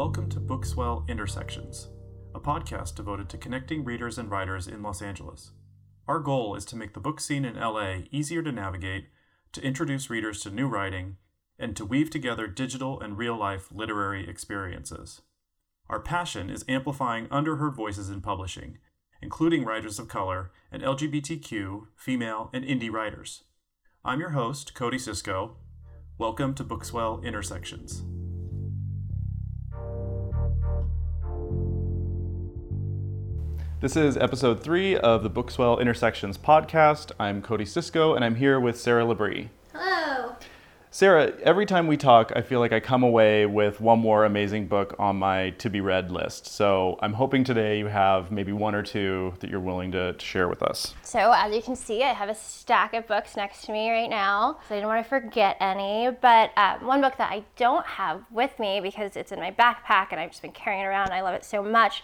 Welcome to Bookswell Intersections, a podcast devoted to connecting readers and writers in Los Angeles. Our goal is to make the book scene in LA easier to navigate, to introduce readers to new writing, and to weave together digital and real life literary experiences. Our passion is amplifying underheard voices in publishing, including writers of color and LGBTQ, female, and indie writers. I'm your host, Cody Sisco. Welcome to Bookswell Intersections. This is episode three of the Bookswell Intersections podcast. I'm Cody Sisco, and I'm here with Sarah Labrie. Hello. Sarah, every time we talk, I feel like I come away with one more amazing book on my to be read list. So I'm hoping today you have maybe one or two that you're willing to, to share with us. So, as you can see, I have a stack of books next to me right now. So, I didn't want to forget any. But um, one book that I don't have with me because it's in my backpack and I've just been carrying it around, I love it so much,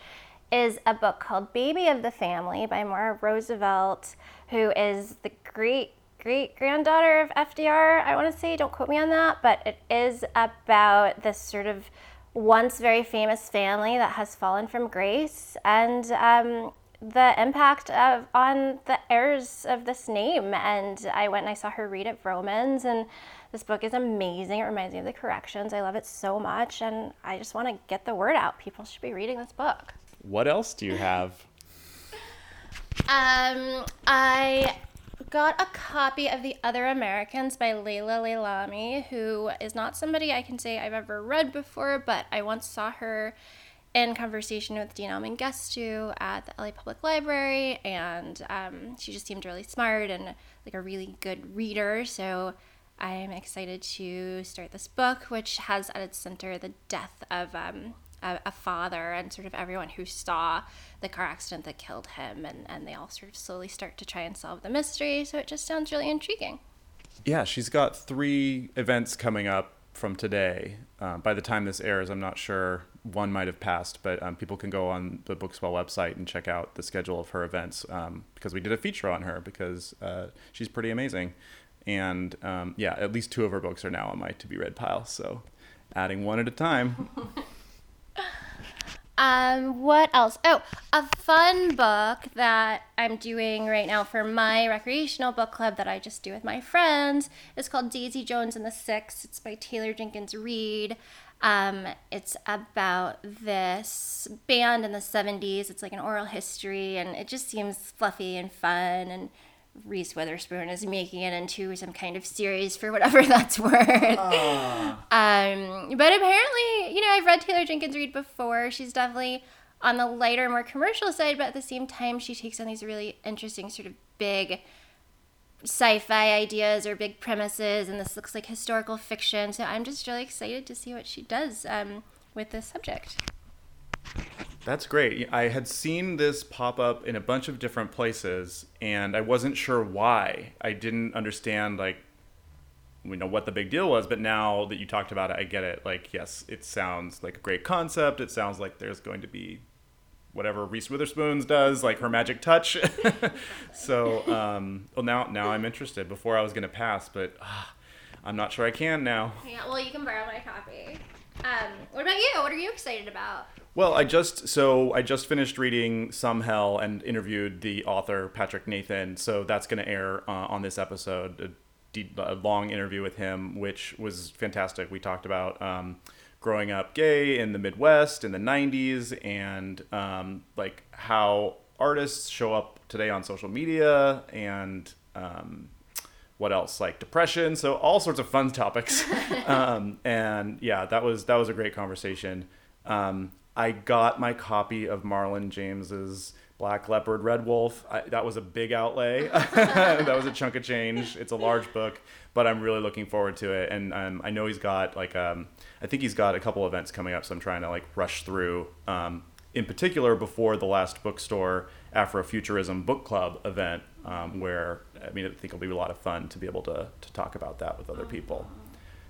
is a book called Baby of the Family by Maria Roosevelt, who is the great great granddaughter of FDR, I want to say. Don't quote me on that, but it is about this sort of once very famous family that has fallen from grace and um, the impact of on the heirs of this name. And I went and I saw her read at Vroman's, and this book is amazing. It reminds me of the corrections. I love it so much, and I just want to get the word out. People should be reading this book. What else do you have? Um, I got a copy of The Other Americans by Laila Lalami, who is not somebody I can say I've ever read before, but I once saw her in conversation with Dinaw Mengestu at the LA Public Library, and um, she just seemed really smart and like a really good reader. So I'm excited to start this book, which has at its center the death of um, a, a, father and sort of everyone who saw the car accident that killed him, and, and they all sort of slowly start to try and solve the mystery. So it just sounds really intriguing. Yeah, she's got three events coming up from today. Uh, by the time this airs, I'm not sure one might have passed, but um, people can go on the Bookswell website and check out the schedule of her events um, because we did a feature on her because uh, she's pretty amazing. And um, yeah, at least two of her books are now on my to be read pile. So adding one at a time. Um, what else? Oh, a fun book that I'm doing right now for my recreational book club that I just do with my friends is called Daisy Jones and the Six. It's by Taylor Jenkins Reid. Um, it's about this band in the 70s. It's like an oral history, and it just seems fluffy and fun and Reese Witherspoon is making it into some kind of series for whatever that's worth. Um, but apparently, you know, I've read Taylor Jenkins Reid before. She's definitely on the lighter, more commercial side, but at the same time, she takes on these really interesting, sort of big sci-fi ideas or big premises, and this looks like historical fiction. So I'm just really excited to see what she does um, with this subject. That's great. I had seen this pop up in a bunch of different places, and I wasn't sure why. I didn't understand like we know what the big deal was, but now that you talked about it, I get it. Like, yes, it sounds like a great concept. It sounds like there's going to be whatever Reese Witherspoon's does, like her magic touch. so, um, well, now now I'm interested. Before I was to pass, but uh, I'm not sure I can now. Yeah, well, you can borrow my copy. Um, what about you? What are you excited about? Well, I just so I just finished reading Some Hell and interviewed the author Patrick Nathan. So that's going to air uh, on this episode. A, a, long interview with him, which was fantastic. We talked about um, growing up gay in the Midwest in the '90s and um, like how artists show up today on social media and um, what else like depression. So all sorts of fun topics. Um, and yeah, that was that was a great conversation. Um, I got my copy of Marlon James's Black Leopard, Red Wolf. I, that was a big outlay. that was a chunk of change. It's a large book, but I'm really looking forward to it. And um, I know he's got like um, I think he's got a couple events coming up, so I'm trying to like rush through. Um, in particular, before the last bookstore Afrofuturism book club event, um, where I mean I think it'll be a lot of fun to be able to to talk about that with other people.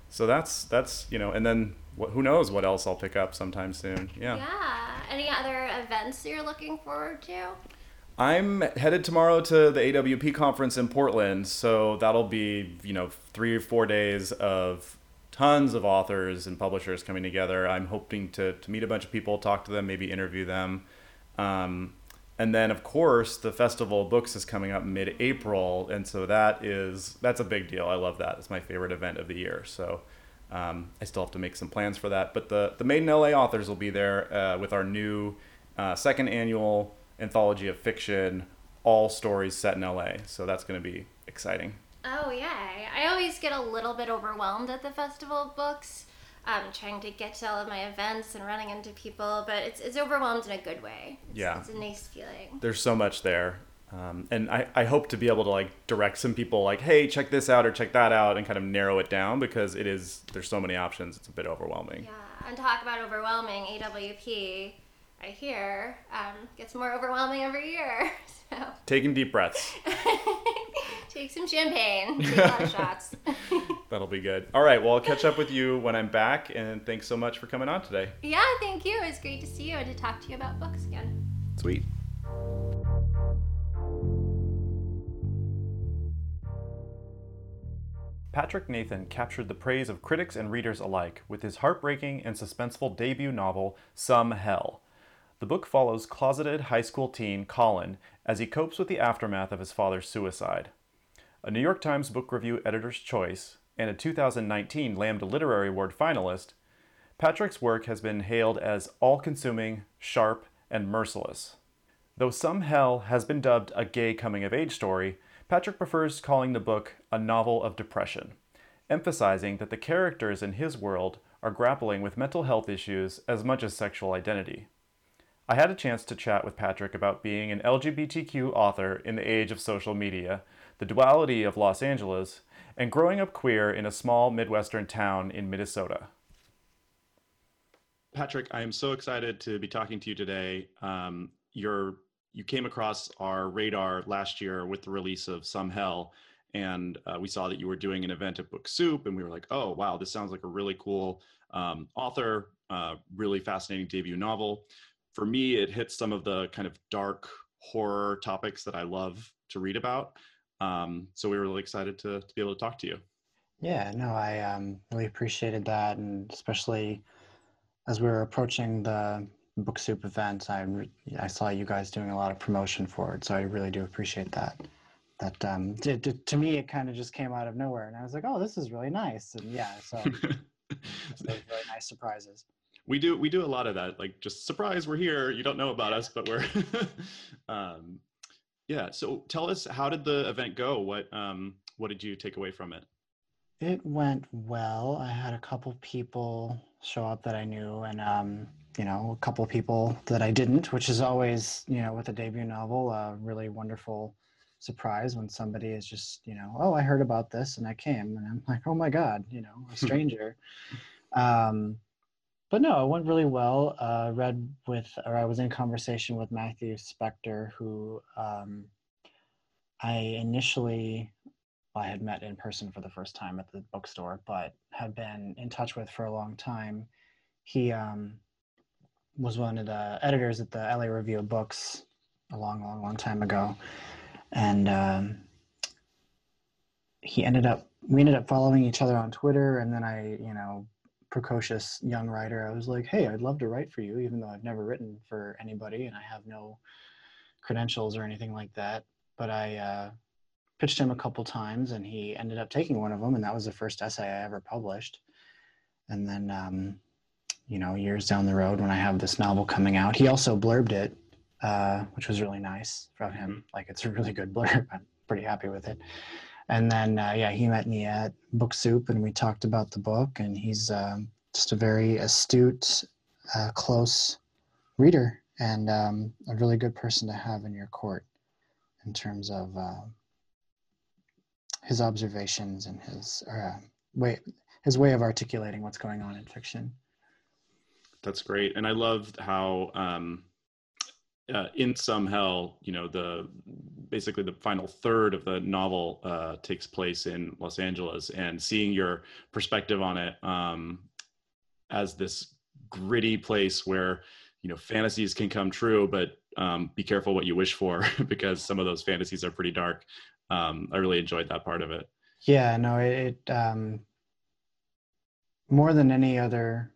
So that's that's you know, and then what, who knows what else I'll pick up sometime soon. Yeah. Yeah. Any other events you're looking forward to? I'm headed tomorrow to the AWP conference in Portland, so that'll be you know three or four days of tons of authors and publishers coming together. I'm hoping to, to meet a bunch of people, talk to them, maybe interview them. Um, and then of course the festival of books is coming up mid-april and so that is that's a big deal. I love that. It's my favorite event of the year. So um, i still have to make some plans for that. But the, the made in la authors will be there uh, with our new uh, second annual anthology of fiction all stories set in la so that's going to be exciting. Oh yeah. I always get a little bit overwhelmed at the festival of books um, trying to get to all of my events and running into people, but it's, it's overwhelmed in a good way. It's, yeah. It's a nice feeling. There's so much there. Um, and I, I hope to be able to like direct some people like, hey, check this out or check that out and kind of narrow it down because it is, there's so many options. It's a bit overwhelming. Yeah. And talk about overwhelming AWP. I hear um, gets more overwhelming every year. So taking deep breaths. Take some champagne. Take a lot of shots. That'll be good. All right. Well, I'll catch up with you when I'm back. And thanks so much for coming on today. Yeah, thank you. It was great to see you and to talk to you about books again. Sweet. Patrick Nathan captured the praise of critics and readers alike with his heartbreaking and suspenseful debut novel, Some Hell. The book follows closeted high school teen Colin as he copes with the aftermath of his father's suicide. A New York Times Book Review Editor's Choice and a 2019 Lambda Literary Award finalist, Patrick's work has been hailed as all consuming, sharp, and merciless. Though Some Hell has been dubbed a gay coming of age story, Patrick prefers calling the book a novel of depression, emphasizing that the characters in his world are grappling with mental health issues as much as sexual identity. I had a chance to chat with Patrick about being an LGBTQ author in the age of social media, the duality of Los Angeles, and growing up queer in a small Midwestern town in Minnesota. Patrick, I am so excited to be talking to you today. Um, you're, you came across our radar last year with the release of Some Hell, and uh, we saw that you were doing an event at Book Soup, and we were like, oh, wow, this sounds like a really cool um, author, uh, really fascinating debut novel for me, it hits some of the kind of dark horror topics that I love to read about. Um, so we were really excited to, to be able to talk to you. Yeah, no, I um, really appreciated that, and especially as we were approaching the Book Soup event, I I saw you guys doing a lot of promotion for it, so I really do appreciate that. That um, to, to, to me, it kind of just came out of nowhere, and I was like, "Oh, this is really nice," and yeah, so those really nice surprises we do we do a lot of that like just surprise we're here you don't know about us but we're um, yeah so tell us how did the event go? What um, what did you take away from it? It went well. I had a couple people show up that i knew and um, you know a couple people that i didn't which is always you know with a debut novel a really wonderful surprise when somebody is just you know oh i heard about this and i came and i'm like oh my god you know a stranger. Um, but no, it went really well. Uh, read with, or I was in conversation with Matthew Specktor, who um, I initially, well, I had met in person for the first time at the bookstore, but had been in touch with for a long time. He um, was one of the editors at the LA Review of Books a long, long, long time ago, and um, he ended up. We ended up following each other on Twitter, and then I, you know, precocious young writer, I was like, hey, I'd love to write for you, even though I've never written for anybody and I have no credentials or anything like that. But I uh, pitched him a couple times and he ended up taking one of them, and that was the first essay I ever published. And then, um, you know, years down the road when I have this novel coming out, he also blurbed it, uh, which was really nice from him. Mm-hmm. Like, it's a really good blurb. I'm pretty happy with it and then uh, yeah he met me at book soup and we talked about the book and he's um, just a very astute uh, close reader and um, a really good person to have in your court in terms of uh, his observations and his uh, way his way of articulating what's going on in fiction. That's great. And i loved how um, uh, in some hell you know the basically the final third of the novel uh, takes place in los angeles. And seeing your perspective on it um, as this gritty place where you know fantasies can come true but um, be careful what you wish for because some of those fantasies are pretty dark. Um, i really enjoyed that part of it. Yeah no it, it um, more than any other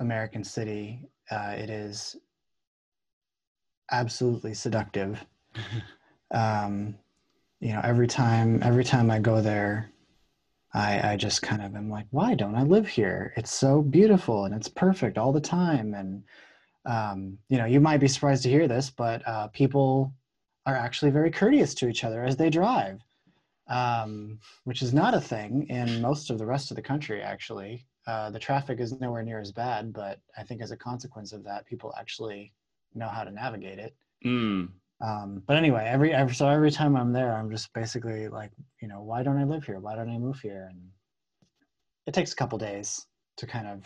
American city, uh, it is absolutely seductive. um, you know, every time every time I go there, I I just kind of am like, why don't I live here? It's so beautiful and it's perfect all the time. And um, you know, you might be surprised to hear this, but uh, people are actually very courteous to each other as they drive, um, which is not a thing in most of the rest of the country. Actually, uh, the traffic is nowhere near as bad, but I think as a consequence of that, people actually know how to navigate it. Mm. Um, but anyway, every, every so every time I'm there, I'm just basically like, you know, why don't I live here? Why don't I move here? And it takes a couple days to kind of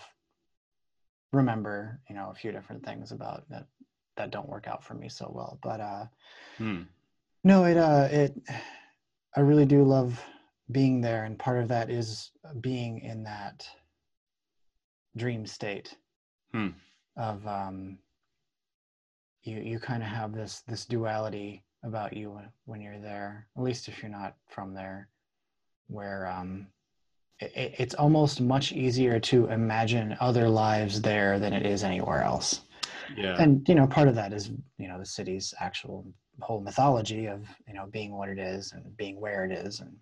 remember, you know, a few different things about that that don't work out for me so well. But uh, Hmm. no, it uh, it I really do love being there, and part of that is being in that dream state Hmm. of um, you you kind of have this this duality about you when, when you're there at least if you're not from there where um it, it- it's almost much easier to imagine other lives there than it is anywhere else Yeah. and you know part of that is you know the city's actual whole mythology of you know being what it is and being where it is and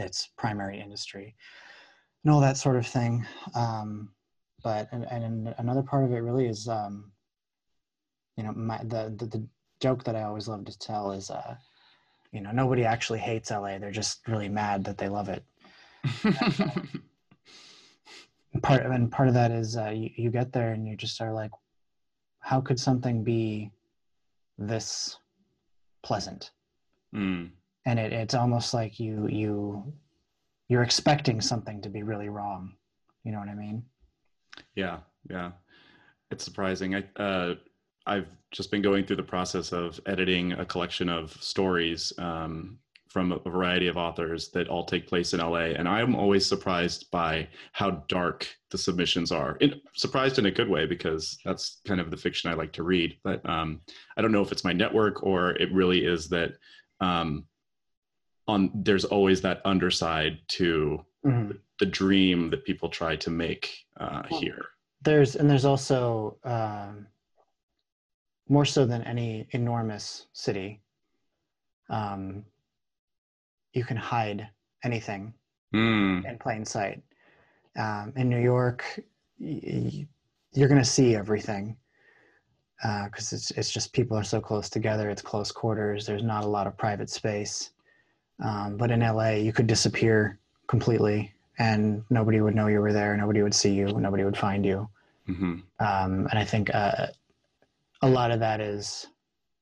its primary industry and all that sort of thing um, but and, and another part of it really is um, you know my the, the the joke that i always love to tell is uh you know nobody actually hates la they're just really mad that they love it And part and part of that is uh, you, you get there and you just are like how could something be this pleasant Mm. and it, it's almost like you you you're expecting something to be really wrong you know what i mean Yeah, yeah. It's surprising. I uh, I've just been going through the process of editing a collection of stories um, from a variety of authors that all take place in LA, and I'm always surprised by how dark the submissions are. In, surprised in a good way because that's kind of the fiction I like to read. But um, I don't know if it's my network or it really is that um, on there's always that underside to Mhm. the dream that people try to make uh, Well, here. there's and there's also um, more so than any enormous city um, you can hide anything Mm, in plain sight. Um, in new york y- you're going to see everything because it's, it's just people are so close together it's close quarters there's not a lot of private space. Um, but in la you could disappear completely and nobody would know you were there nobody would see you nobody would find you. Mhm. um, and I think uh, a lot of that is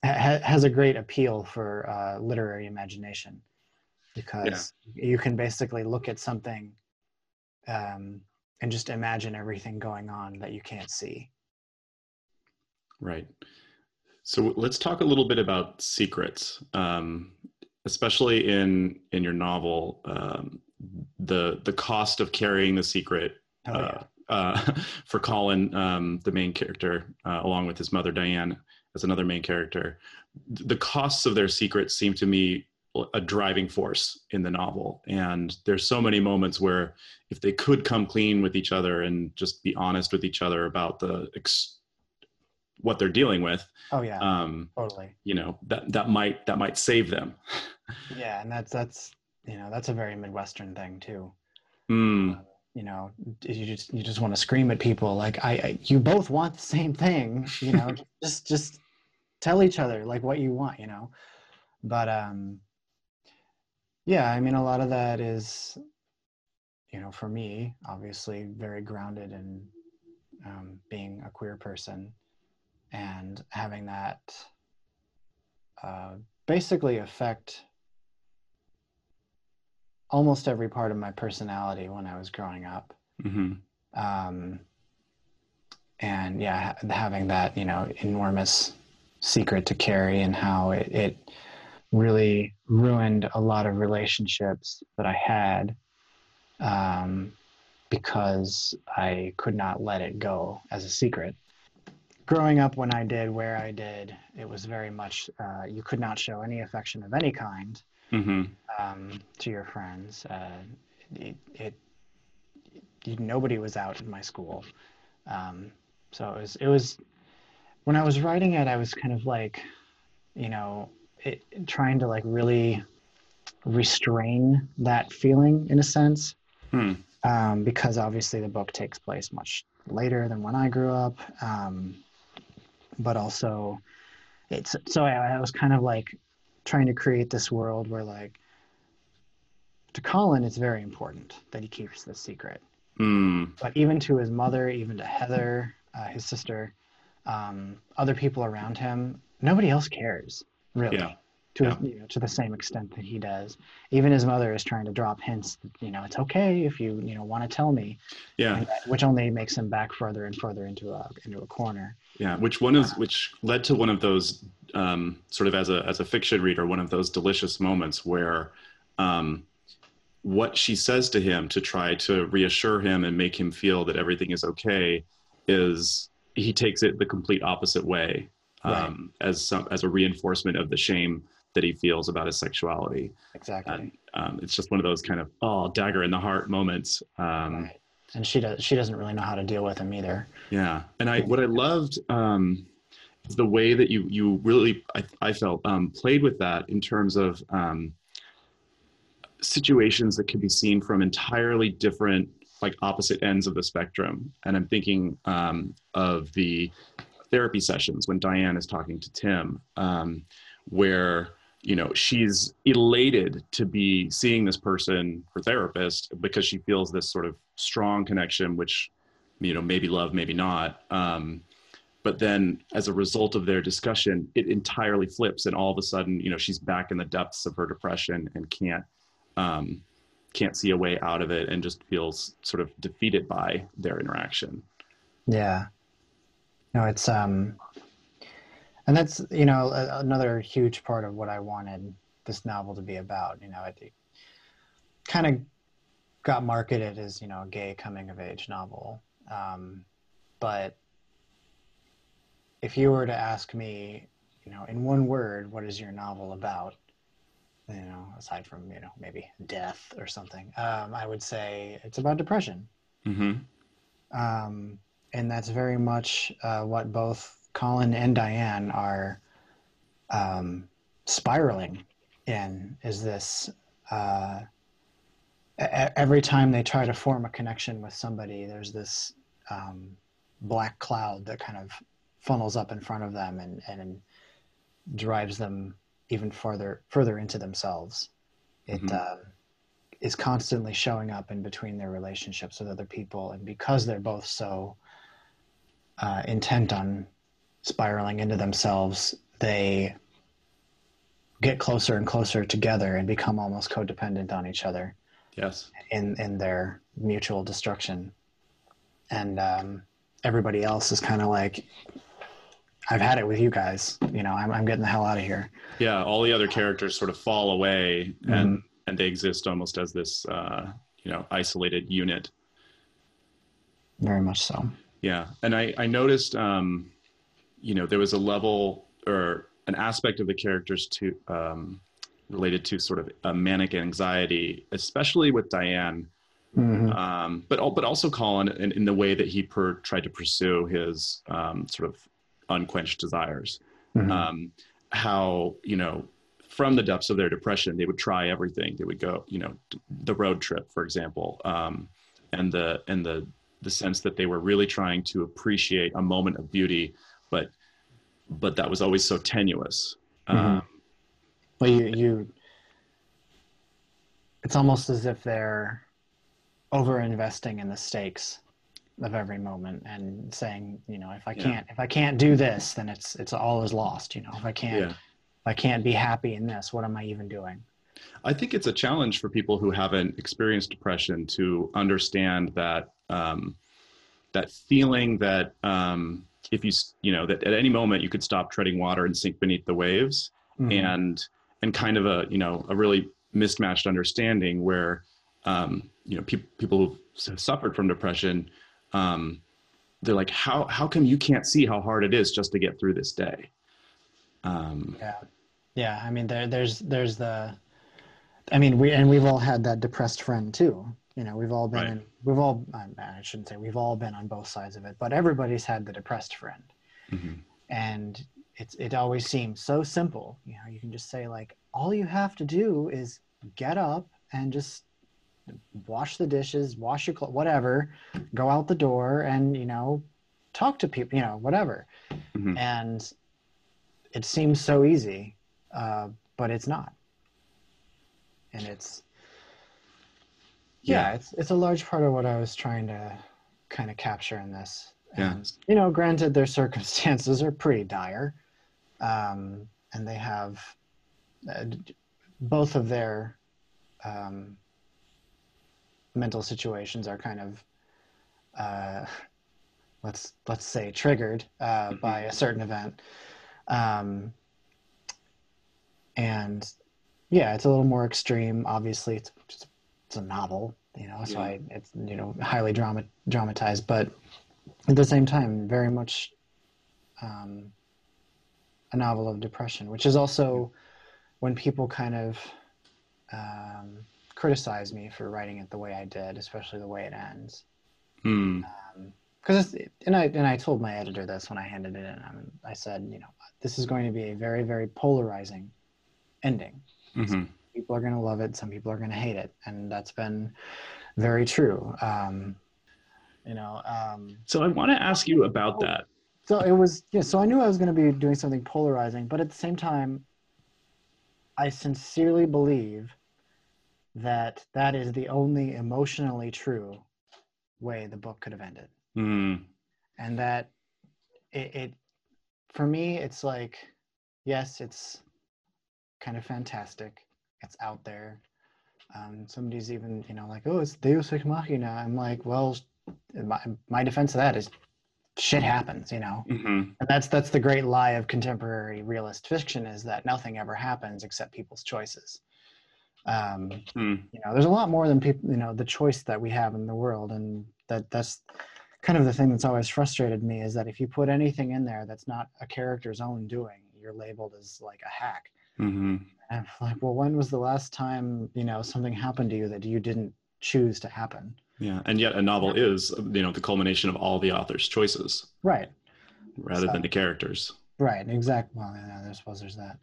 ha- has a great appeal for uh, literary imagination because you can basically look at something um, and just imagine everything going on that you can't see. Right. So let's talk a little bit about secrets, um, especially in in your novel. Um, the the cost of carrying the secret Oh, uh, uh, for Colin, um, the main character, uh, along with his mother Diane as another main character. The costs of their secrets seem to me a driving force in the novel, and there's so many moments where if they could come clean with each other and just be honest with each other about the ex- what they're dealing with, oh yeah, um, totally. you know that that might that might save them. Yeah, and that's that's you know that's a very Midwestern thing too. Mm, You know, you just you just want to scream at people like I, I you both want the same thing. You know, just just tell each other like what you want. You know, but um, yeah, I mean a lot of that is, you know, for me obviously very grounded in um, being a queer person and having that uh, basically affect almost every part of my personality when I was growing up. hmm Um, and yeah, ha- having that, you know, enormous secret to carry and how it, it really ruined a lot of relationships that I had um, because I could not let it go as a secret. Growing up when I did, where I did, it was very much, uh, you could not show any affection of any kind hmm um, to your friends. Uh, it, it, nobody was out in my school. Um, so it was it was when I was writing it, I was kind of like, you know, it, trying to like really restrain that feeling in a sense, Hmm. um, because obviously the book takes place much later than when I grew up, um, but also it's so I, I was kind of like trying to create this world where like to Colin it's very important that he keeps this secret Hmm. but even to his mother, even to Heather, uh, his sister, um, other people around him, nobody else cares really. Yeah. To Yeah. you know, to the same extent that he does. Even his mother is trying to drop hints. That, you know, it's okay if you you know want to tell me, Yeah. that- which only makes him back further and further into a into a corner. Yeah, which one is which led to one of those um, sort of as a as a fiction reader, one of those delicious moments where um, what she says to him to try to reassure him and make him feel that everything is okay is he takes it the complete opposite way um, as some as a reinforcement of the shame that he feels about his sexuality. Exactly. And um, it's just one of those kind of oh dagger in the heart moments. Um, right. And she does. She doesn't really know how to deal with him either. Yeah, and I what I loved um, is the way that you you really I, I felt um, played with that in terms of um, situations that could be seen from entirely different like opposite ends of the spectrum. And I'm thinking um, of the therapy sessions when Diane is talking to Tim, um, where you know she's elated to be seeing this person her therapist because she feels this sort of strong connection which you know maybe love maybe not um, but then as a result of their discussion it entirely flips and all of a sudden you know she's back in the depths of her depression and can't um, can't see a way out of it and just feels sort of defeated by their interaction Yeah. No, it's um, and that's you know a, another huge part of what I wanted this novel to be about. You know, it, it kind of got marketed as you know a gay coming of age novel, um, but if you were to ask me, you know, in one word, what is your novel about? You know, aside from you know maybe death or something, um, I would say it's about depression mm-hmm. um, and that's very much uh, what both Colin and Diane are um, spiraling in. Is this uh, every time they try to form a connection with somebody, there's this um, black cloud that kind of funnels up in front of them and, and drives them even further further into themselves. It Mhm. um, is constantly showing up in between their relationships with other people, and because they're both so uh, intent on spiraling into themselves, they get closer and closer together and become almost codependent on each other yes in in their mutual destruction. And um, everybody else is kind of like, I've had it with you guys. You know, I'm I'm getting the hell out of here. yeah all the other characters sort of fall away and and they exist almost as this uh, you know isolated unit Very much so. Yeah, and I I noticed um, you know there was a level or an aspect of the characters to um, related to sort of a manic anxiety, especially with Diane, Mhm. um, but but also Colin in, in the way that he per, tried to pursue his um, sort of unquenched desires. Mhm. Um, how you know from the depths of their depression they would try everything. They would go you know the road trip, for example, um, and the and the the sense that they were really trying to appreciate a moment of beauty, but but that was always so tenuous. Mhm. Um, Well, you, you, it's almost as if they're over investing in the stakes of every moment and saying, you know, if I can't, if I can't do this, then it's, it's all is lost. You know, if I can't, yeah. if I can't be happy in this, what am I even doing? I think it's a challenge for people who haven't experienced depression to understand that um, that feeling that um, if you you know that at any moment you could stop treading water and sink beneath the waves, Mhm. and and kind of a you know a really mismatched understanding where um, you know pe- people who have suffered from depression um, they're like how how come you can't see how hard it is just to get through this day um, Yeah. Yeah. I mean, there, there's, there's the, I mean, we, and we've all had that depressed friend too, You know, we've all been Right. in, we've all, I shouldn't say we've all been on both sides of it, but everybody's had the depressed friend. Mhm. And it's, it always seems so simple. You know, you can just say, like, all you have to do is get up and just wash the dishes, wash your clothes, whatever, go out the door and, you know, talk to people, you know, whatever. Mhm. And it seems so easy, uh, but it's not. And it's, yeah, it's it's a large part of what I was trying to kind of capture in this. Yeah. You know, granted, their circumstances are pretty dire, um, and they have uh, both of their um, mental situations are kind of uh, let's let's say triggered uh, Mhm. by a certain event, um, and yeah, it's a little more extreme. Obviously, it's it's, it's a novel, you know, so Yeah. I, it's you know highly drama dramatized, but at the same time, very much um, a novel of depression, which is also when people kind of um, criticize me for writing it the way I did, especially the way it ends. Because and I and I told my editor this when I handed it in. Um, I said, you know, this is going to be a very very polarizing ending. Mhm. People are going to love it. Some people are going to hate it, and that's been very true. Um, you know, um, So I want to ask you about that. so it was yeah. So I knew I was going to be doing something polarizing, but at the same time, I sincerely believe that that is the only emotionally true way the book could have ended. Hmm. and that it, it for me it's like yes it's kind of fantastic it's out there um, somebody's even you know like oh it's deus ex machina i'm like well my, my defense of that is shit happens you know Mhm. and that's that's the great lie of contemporary realist fiction is that nothing ever happens except people's choices um, Hmm. you know there's a lot more than people you know the choice that we have in the world and that that's kind of the thing that's always frustrated me is that if you put anything in there that's not a character's own doing you're labeled as like a hack Mhm. And I'm like well when was the last time you know something happened to you that you didn't choose to happen Yeah, and yet a novel is, you know, the culmination of all the author's choices right rather So- than the characters. right Exactly. well yeah, I suppose there's that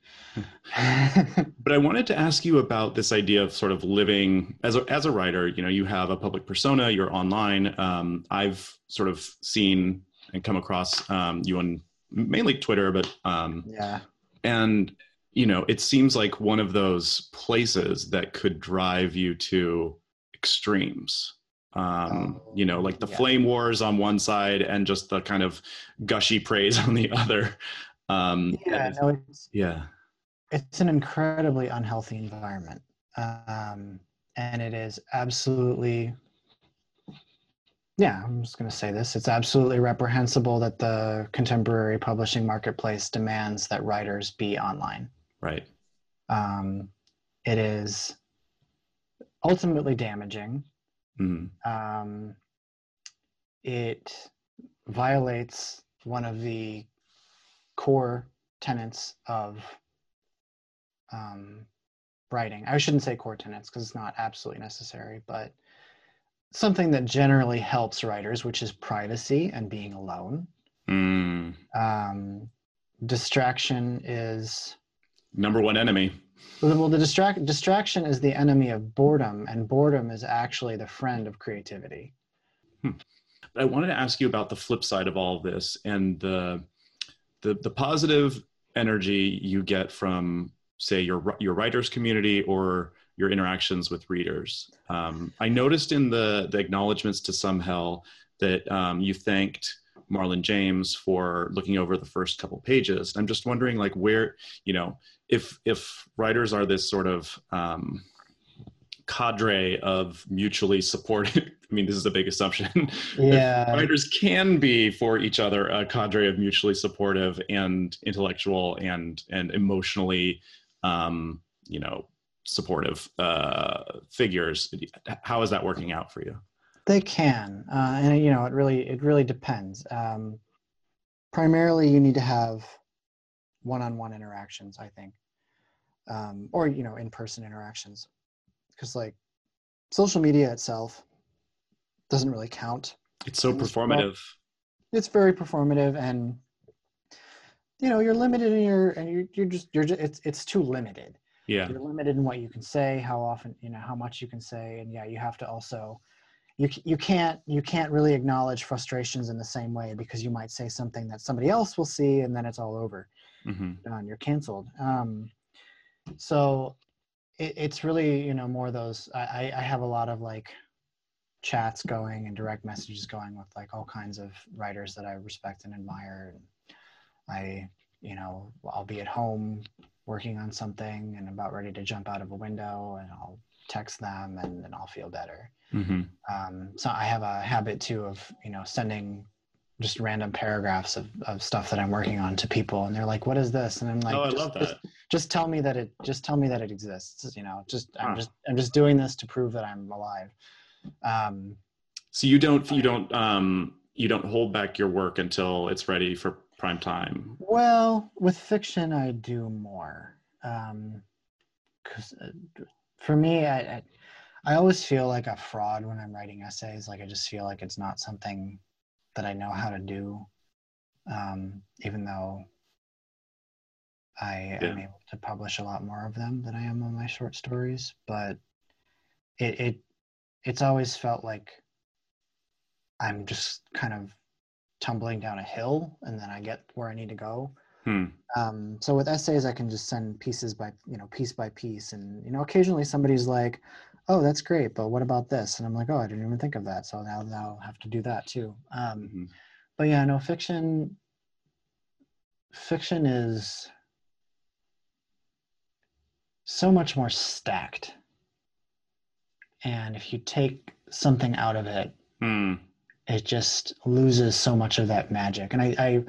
But I wanted to ask you about this idea of sort of living as a, as a writer. You know, you have a public persona, you're online. Um, I've sort of seen and come across um, you on mainly Twitter, but um, yeah and you know, it seems like one of those places that could drive you to extremes. Um, Oh, you know, like the yeah. flame wars on one side and just the kind of gushy praise on the other. Um, yeah no it's yeah. it's an incredibly unhealthy environment um, and it is absolutely yeah i'm just going to say this it's absolutely reprehensible that the contemporary publishing marketplace demands that writers be online Right. um, it is ultimately damaging Mhm. um, it violates one of the core tenets of um, writing. I shouldn't say core tenets because it's not absolutely necessary, but something that generally helps writers, which is privacy and being alone. Mm. Um, distraction is Number one enemy. well, the distract distraction is the enemy of boredom, and boredom is actually the friend of creativity. But I wanted to ask you about the flip side of all of this and the the, the positive energy you get from, say, your your writers community or your interactions with readers. Um, I noticed in the the acknowledgments to Some Hell that um, you thanked Marlon James for looking over the first couple pages. I'm just wondering, like, where you know, if if writers are this sort of um, cadre of mutually supportive. I mean, this is a big assumption. Yeah. writers can be for each other a cadre of mutually supportive and intellectual and and emotionally, um, you know, supportive uh, figures. How is that working out for you? They can, uh, and you know, it really it really depends. Um, primarily, you need to have one-on-one interactions, I think, um, or you know, in-person interactions, because like social media itself doesn't really count. It's so performative. It's very performative, and you know you're limited in your and you're you're just you're just it's it's too limited. Yeah. You're limited in what you can say, how often you know how much you can say, and yeah, you have to also you you can't you can't really acknowledge frustrations in the same way because you might say something that somebody else will see, and then it's all over. Hmm Done. You're canceled. Um, so it, it's really you know more those. I I have a lot of like chats going and direct messages going with like all kinds of writers that I respect and admire. And I, you know, I'll be at home working on something and about ready to jump out of a window and I'll text them and then I'll feel better. hmm Um, so I have a habit too of, you know, sending just random paragraphs of, of stuff that I'm working on to people and they're like, what is this? And I'm like, oh, I just, love that. just tell me that it just tell me that it exists you know just i'm just i'm just doing this to prove that i'm alive um So you don't you don't um you don't hold back your work until it's ready for prime time. well with fiction i do more um because for me I, I i always feel like a fraud when i'm writing essays like i just feel like it's not something that i know how to do um even though i am able to publish a lot more of them than i am on my short stories but it it it's always felt like i'm just kind of tumbling down a hill and then i get where i need to go. Hmm. um, so with essays i can just send pieces by you know piece by piece. And you know occasionally somebody's like oh that's great but what about this and i'm like oh i didn't even think of that so now, now i'll have to do that too um, Mhm. but yeah no fiction fiction is so much more stacked and if you take something out of it Hmm. it just loses so much of that magic and i, I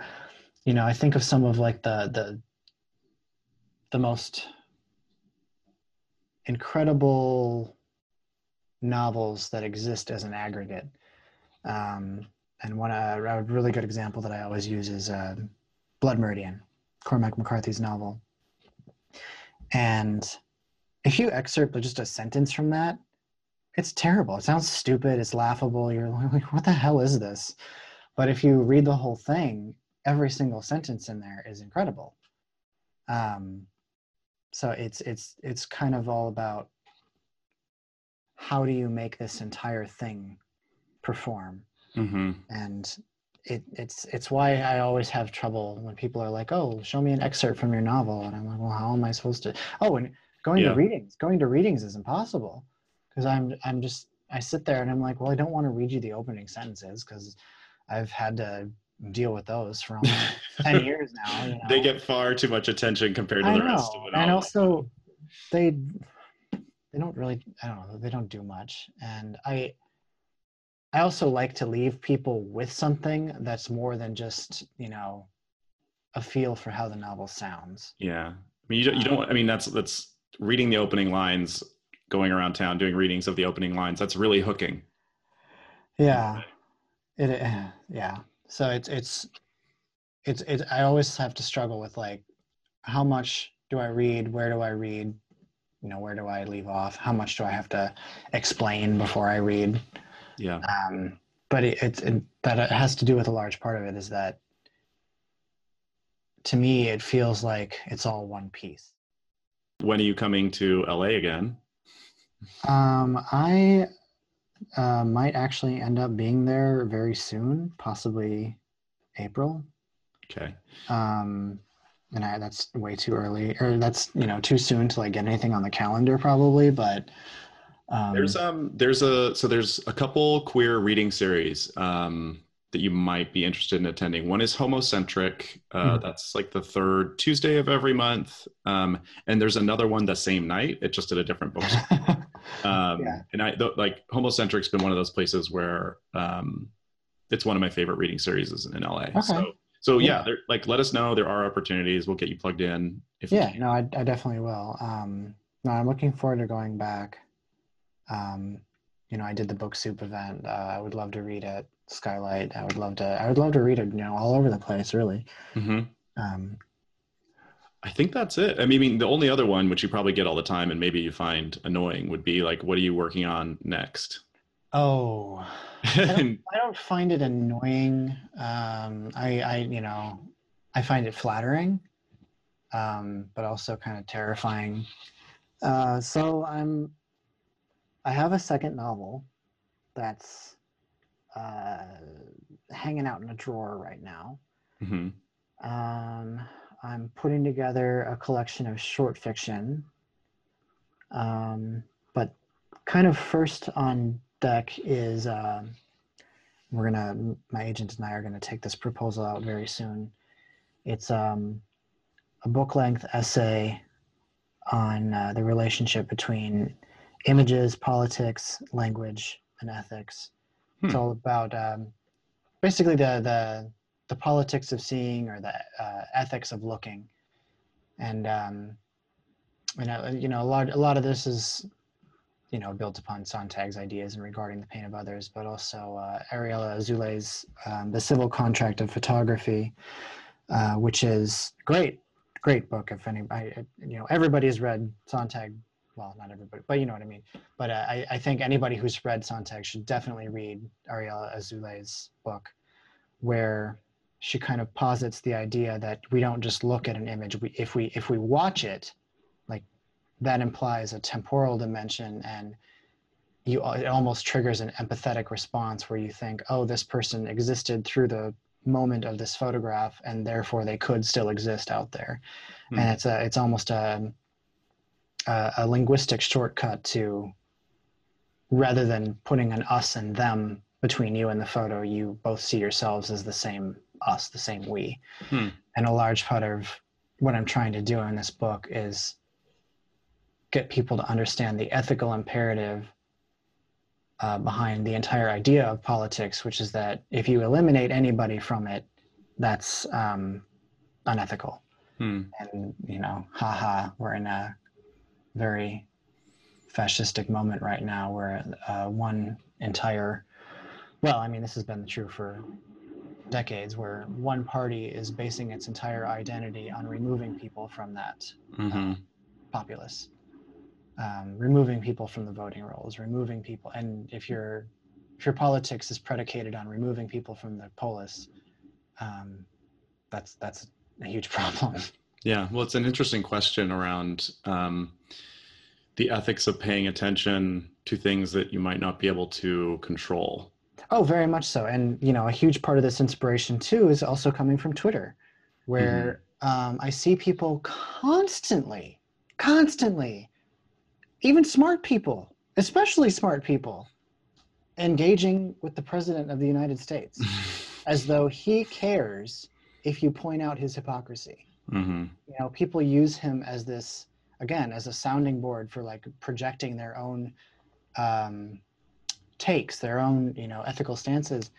you know i think of some of like the the the most incredible novels that exist as an aggregate um, and one uh, a really good example that i always use is uh, blood meridian cormac mccarthy's novel and if you excerpt just a sentence from that it's terrible. It sounds stupid. It's laughable. You're like, what the hell is this? But if you read the whole thing, every single sentence in there is incredible. Um, so it's it's it's kind of all about how do you make this entire thing perform, hmm and it, it's it's why I always have trouble when people are like, "Oh, show me an excerpt from your novel," and I'm like, "Well, how am I supposed to?" Oh, and going Yeah. to readings, going to readings is impossible because I'm I'm just I sit there and I'm like, well, I don't want to read you the opening sentences because I've had to deal with those for almost ten years now. You know? They get far too much attention compared to I the know, rest of it. and also they they don't really I don't know they don't do much, and I I also like to leave people with something that's more than just you know a feel for how the novel sounds. Yeah, I mean, you don't, you don't. I mean, that's that's reading the opening lines, going around town doing readings of the opening lines. That's really hooking. Yeah, it eh, yeah. So it's it's it's it's. I always have to struggle with like, how much do I read? Where do I read? You know, where do I leave off? How much do I have to explain before I read? Yeah. Um, but it, it's it, that it has to do with a large part of it is that to me it feels like it's all one piece. When are you coming to LA again? Um, I uh, might actually end up being there very soon, possibly April. Okay. um and I, that's way too early or that's you know too soon to like get anything on the calendar probably but um There's um there's a so there's a couple queer reading series um that you might be interested in attending. One is Homocentric. Uh, Mhm. That's like the third Tuesday of every month. Um, and there's another one the same night. It just at a different bookstore. Um, Yeah. And I th- like Homocentric's been one of those places where um, it's one of my favorite reading series in LA. Okay. So so yeah, Yeah. there, like let us know there are opportunities. We'll get you plugged in. If you yeah no I, I definitely will um no i'm looking forward to going back um you know i did the book soup event uh, i would love to read it. skylight i would love to i would love to read it you know all over the place really Mhm. um I think that's it. I mean, the only other one, which you probably get all the time, and maybe you find annoying, would be like, "What are you working on next?" Oh, I don't, I don't find it annoying. Um, I, I, you know, I find it flattering, um, but also kind of terrifying. Uh, so I'm, I have a second novel that's uh, hanging out in a drawer right now. hmm Um, I'm putting together a collection of short fiction. Um, but kind of first on deck is um, we're gonna my agent and I are gonna take this proposal out very soon. It's um, a book length essay on uh, the relationship between images, politics, language, and ethics. It's Hmm. all about um, basically the the the politics of seeing or the uh, ethics of looking, and um, and uh, you know a lot a lot of this is you know built upon Sontag's ideas and regarding the pain of others, but also uh, Ariella Azoulay's um, The Civil Contract of Photography, uh, which is great, great book. If any, I, you know, everybody has read Sontag. Well, not everybody, but you know what I mean. But uh, I, I think anybody who's read Sontag should definitely read Ariella Azoulay's book, where she kind of posits the idea that we don't just look at an image. We, if we if we watch it, that implies a temporal dimension and you it almost triggers an empathetic response where you think oh this person existed through the moment of this photograph and therefore they could still exist out there Hmm. and it's a it's almost a, a a linguistic shortcut to rather than putting an us and them between you and the photo you both see yourselves as the same us the same we Hmm. and a large part of what i'm trying to do in this book is get people to understand the ethical imperative uh, behind the entire idea of politics, which is that if you eliminate anybody from it, that's um, unethical. Hmm. And, you know, haha, we're in a very fascistic moment right now where uh, one entire, well, I mean, this has been true for decades, where one party is basing its entire identity on removing people from that hmm populace, um, removing people from the voting rolls, removing people, and if your if your politics is predicated on removing people from the polis, um, that's that's a huge problem. Yeah, well, it's an interesting question around um, the ethics of paying attention to things that you might not be able to control. Oh, very much so. And you know, a huge part of this inspiration too is also coming from Twitter, where um, I see people constantly, constantly, even smart people, especially smart people, engaging with the president of the United States as though he cares if you point out his hypocrisy. hmm You know, people use him as this again as a sounding board for like projecting their own um, takes, their own you know ethical stances,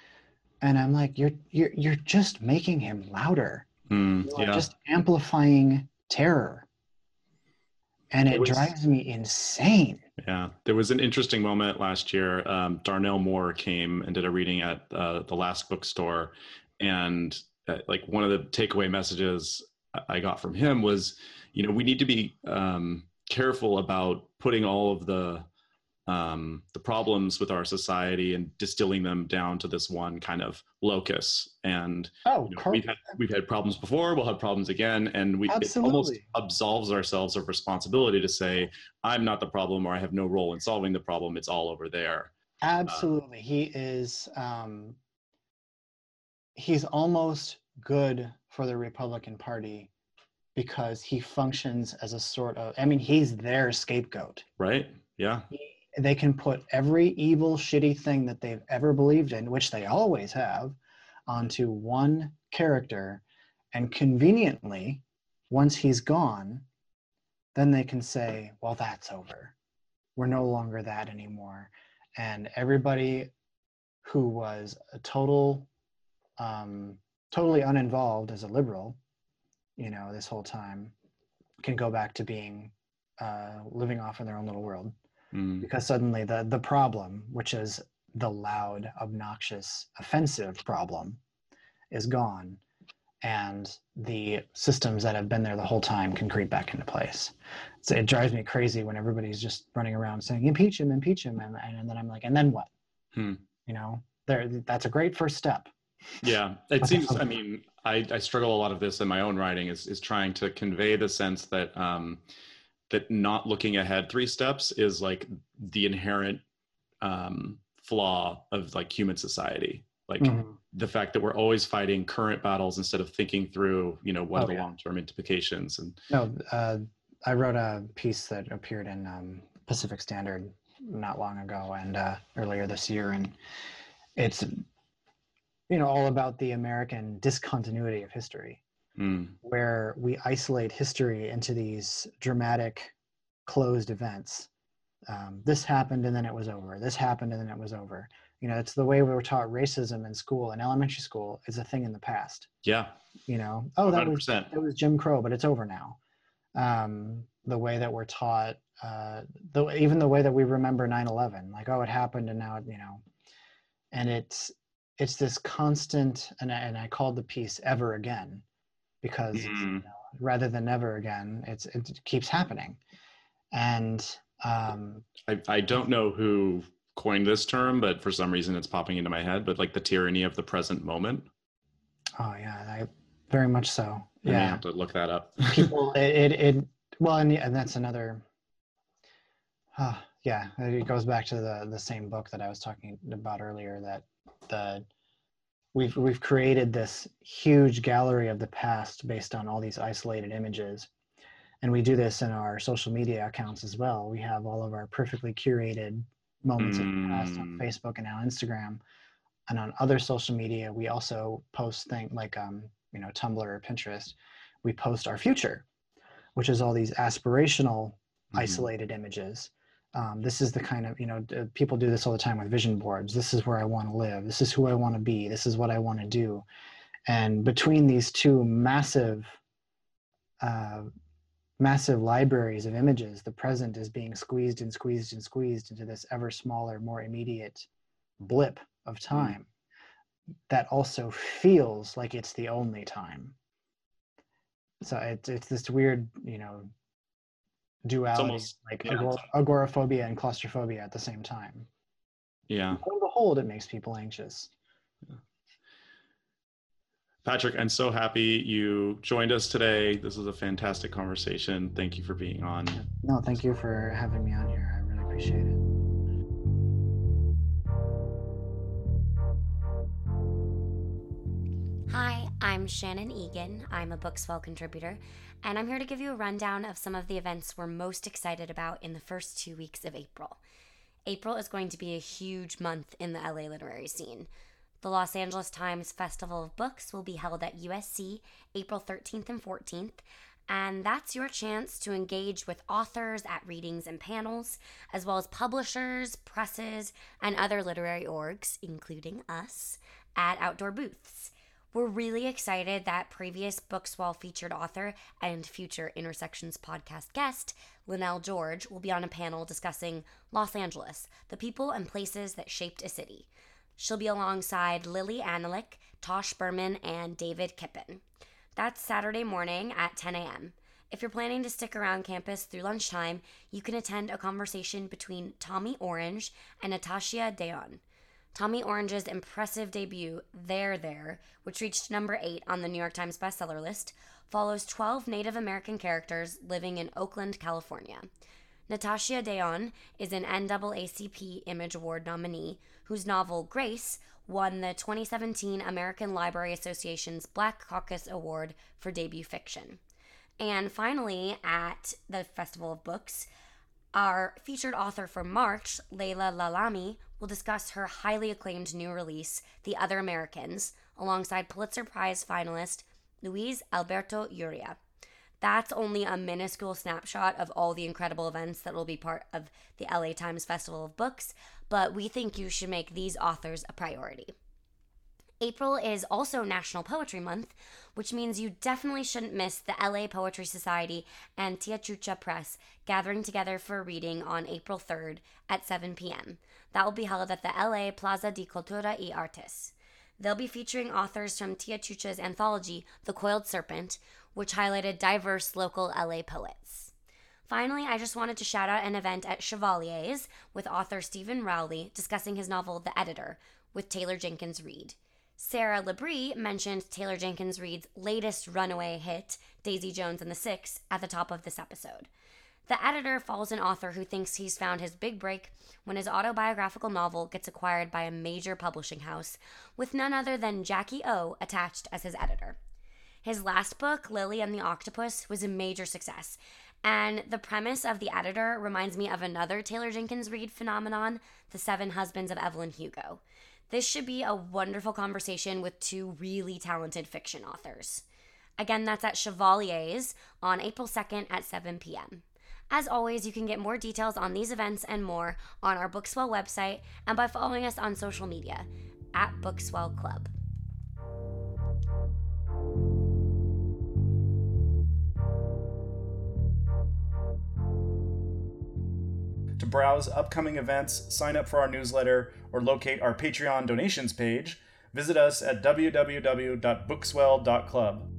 and I'm like, you're you're you're just making him louder. Mm, yeah. just amplifying terror, and It was- drives me insane. Yeah, there was an interesting moment last year. Um, Darnell Moore came and did a reading at uh, the last bookstore, and uh, like one of the takeaway messages I- I got from him was, you know, we need to be um, careful about putting all of the um, the problems with our society and distilling them down to this one kind of locus. And Oh, you know, we've had we've had problems before. We'll have problems again, and we it almost absolves ourselves of responsibility to say, "I'm not the problem," or "I have no role in solving the problem." It's all over there. Absolutely. he is um he's almost good for the Republican Party because he functions as a sort of I mean he's their scapegoat. Right? Yeah. They can put every evil shitty thing that they've ever believed in, which they always have, onto one character. And conveniently once he's gone then they can say, well that's over. We're no longer that anymore. And everybody who was a total um, totally uninvolved as a liberal you know this whole time can go back to being uh, living off in their own little world Mm. because suddenly the the problem which is the loud obnoxious offensive problem is gone and the systems that have been there the whole time can creep back into place. So it drives me crazy when everybody's just running around saying impeach him, impeach him, and, and then I'm like, and then what? Hmm. You know, there that's a great first step. Yeah, it seems. I mean, I, I struggle a lot of this in my own writing is is trying to convey the sense that um, that not looking ahead three steps is like the inherent um, flaw of like human society. Like Mhm. the fact that we're always fighting current battles instead of thinking through, you know, what Oh, are the yeah. long term implications. And No, uh, I wrote a piece that appeared in um, Pacific Standard not long ago and uh, earlier this year, and it's you know all about the American discontinuity of history, mm, where we isolate history into these dramatic, closed events. Um, this happened and then it was over. This happened and then it was over. You know, it's the way we were taught racism in school, in elementary school, is a thing in the past yeah, you know oh that hundred was percent. it was jim crow but it's over now um, the way that we're taught uh, the, even the way that we remember 9-11 like oh it happened and now it you know and it's it's this constant and I, and I called the piece ever again because it's, you Mm. know, rather than never again it's it keeps happening and um, I, I don't know who coined this term, but for some reason it's popping into my head. But like the tyranny of the present moment. oh yeah I, very much so I yeah have to look that up. people it, it, it well and, and that's another uh, yeah it goes back to the the same book that i was talking about earlier that the we've we've created this huge gallery of the past based on all these isolated images. And we do this in our social media accounts as well. We have all of our perfectly curated moments of the past on Mm. facebook and now instagram. And on other social media we also post things like um, you know tumblr or pinterest. We post our future which is all these aspirational Mhm. isolated images um, this is the kind of you know people do this all the time with vision boards. This is where i want to live. This is who i want to be. This is what i want to do. And between these two massive uh, massive libraries of images the present is being squeezed and squeezed and squeezed into this ever smaller more immediate blip of time that also feels like it's the only time. So it's it's this weird you know duality almost- like yeah, agor- agoraphobia and claustrophobia at the same time Yeah. lo and behold it makes people anxious Patrick, I'm so happy you joined us today. This was a fantastic conversation. Thank you for being on. no thank you for having me on here i really appreciate it I'm Shannon Egan. I'm a Bookswell contributor, and I'm here to give you a rundown of some of the events we're most excited about in the first two weeks of April. April is going to be a huge month in the LA literary scene. The Los Angeles Times Festival of Books will be held at USC April 13th and 14th, and that's your chance to engage with authors at readings and panels, as well as publishers, presses, and other literary orgs, including us, at outdoor booths. We're really excited that previous Bookswell featured author and future Intersections podcast guest, Lynell George, will be on a panel discussing Los Angeles, the people and places that shaped a city. She'll be alongside Lili Anolik, Tosh Berman, and David Kipen. That's Saturday morning at 10 a.m. If you're planning to stick around campus through lunchtime, you can attend a conversation between Tommy Orange and Natashia Deón. Tommy Orange's impressive debut, There There, which reached number 8 on the New York Times bestseller list, follows 12 Native American characters living in Oakland, California. Natashia Deón is an NAACP Image Award nominee whose novel Grace won the 2017 American Library Association's Black Caucus Award for debut fiction. And finally, at the Festival of Books, our featured author for March, Laila Lalami, will discuss her highly acclaimed new release, The Other Americans, alongside Pulitzer Prize finalist Luis Alberto Urrea. That's only a minuscule snapshot of all the incredible events that will be part of the LA Times Festival of Books, but we think you should make these authors a priority. April is also National Poetry Month, which means you definitely shouldn't miss the LA Poetry Society and Tia Chucha Press gathering together for a reading on April 3rd at 7 p.m. That will be held at the LA Plaza de Cultura y Artes. They'll be featuring authors from Tia Chucha's anthology, The Coiled Serpent, which highlighted diverse local LA poets. Finally, I just wanted to shout out an event at Chevalier's with author Steven Rowley discussing his novel The Editor with Taylor Jenkins Reid. Sarah Labrie mentioned Taylor Jenkins Reid's latest runaway hit, Daisy Jones and the Six, at the top of this episode. The editor follows an author who thinks he's found his big break when his autobiographical novel gets acquired by a major publishing house, with none other than Jackie O attached as his editor. His last book, Lily and the Octopus, was a major success, and the premise of The Editor reminds me of another Taylor Jenkins Reid phenomenon, The Seven Husbands of Evelyn Hugo. This should be a wonderful conversation with two really talented fiction authors. Again, that's at Chevalier's on April 2nd at 7 p.m. As always, you can get more details on these events and more on our Bookswell website and by following us on social media at Bookswell Club. Browse upcoming events, sign up for our newsletter, or locate our Patreon donations page, visit us at www.bookswell.club.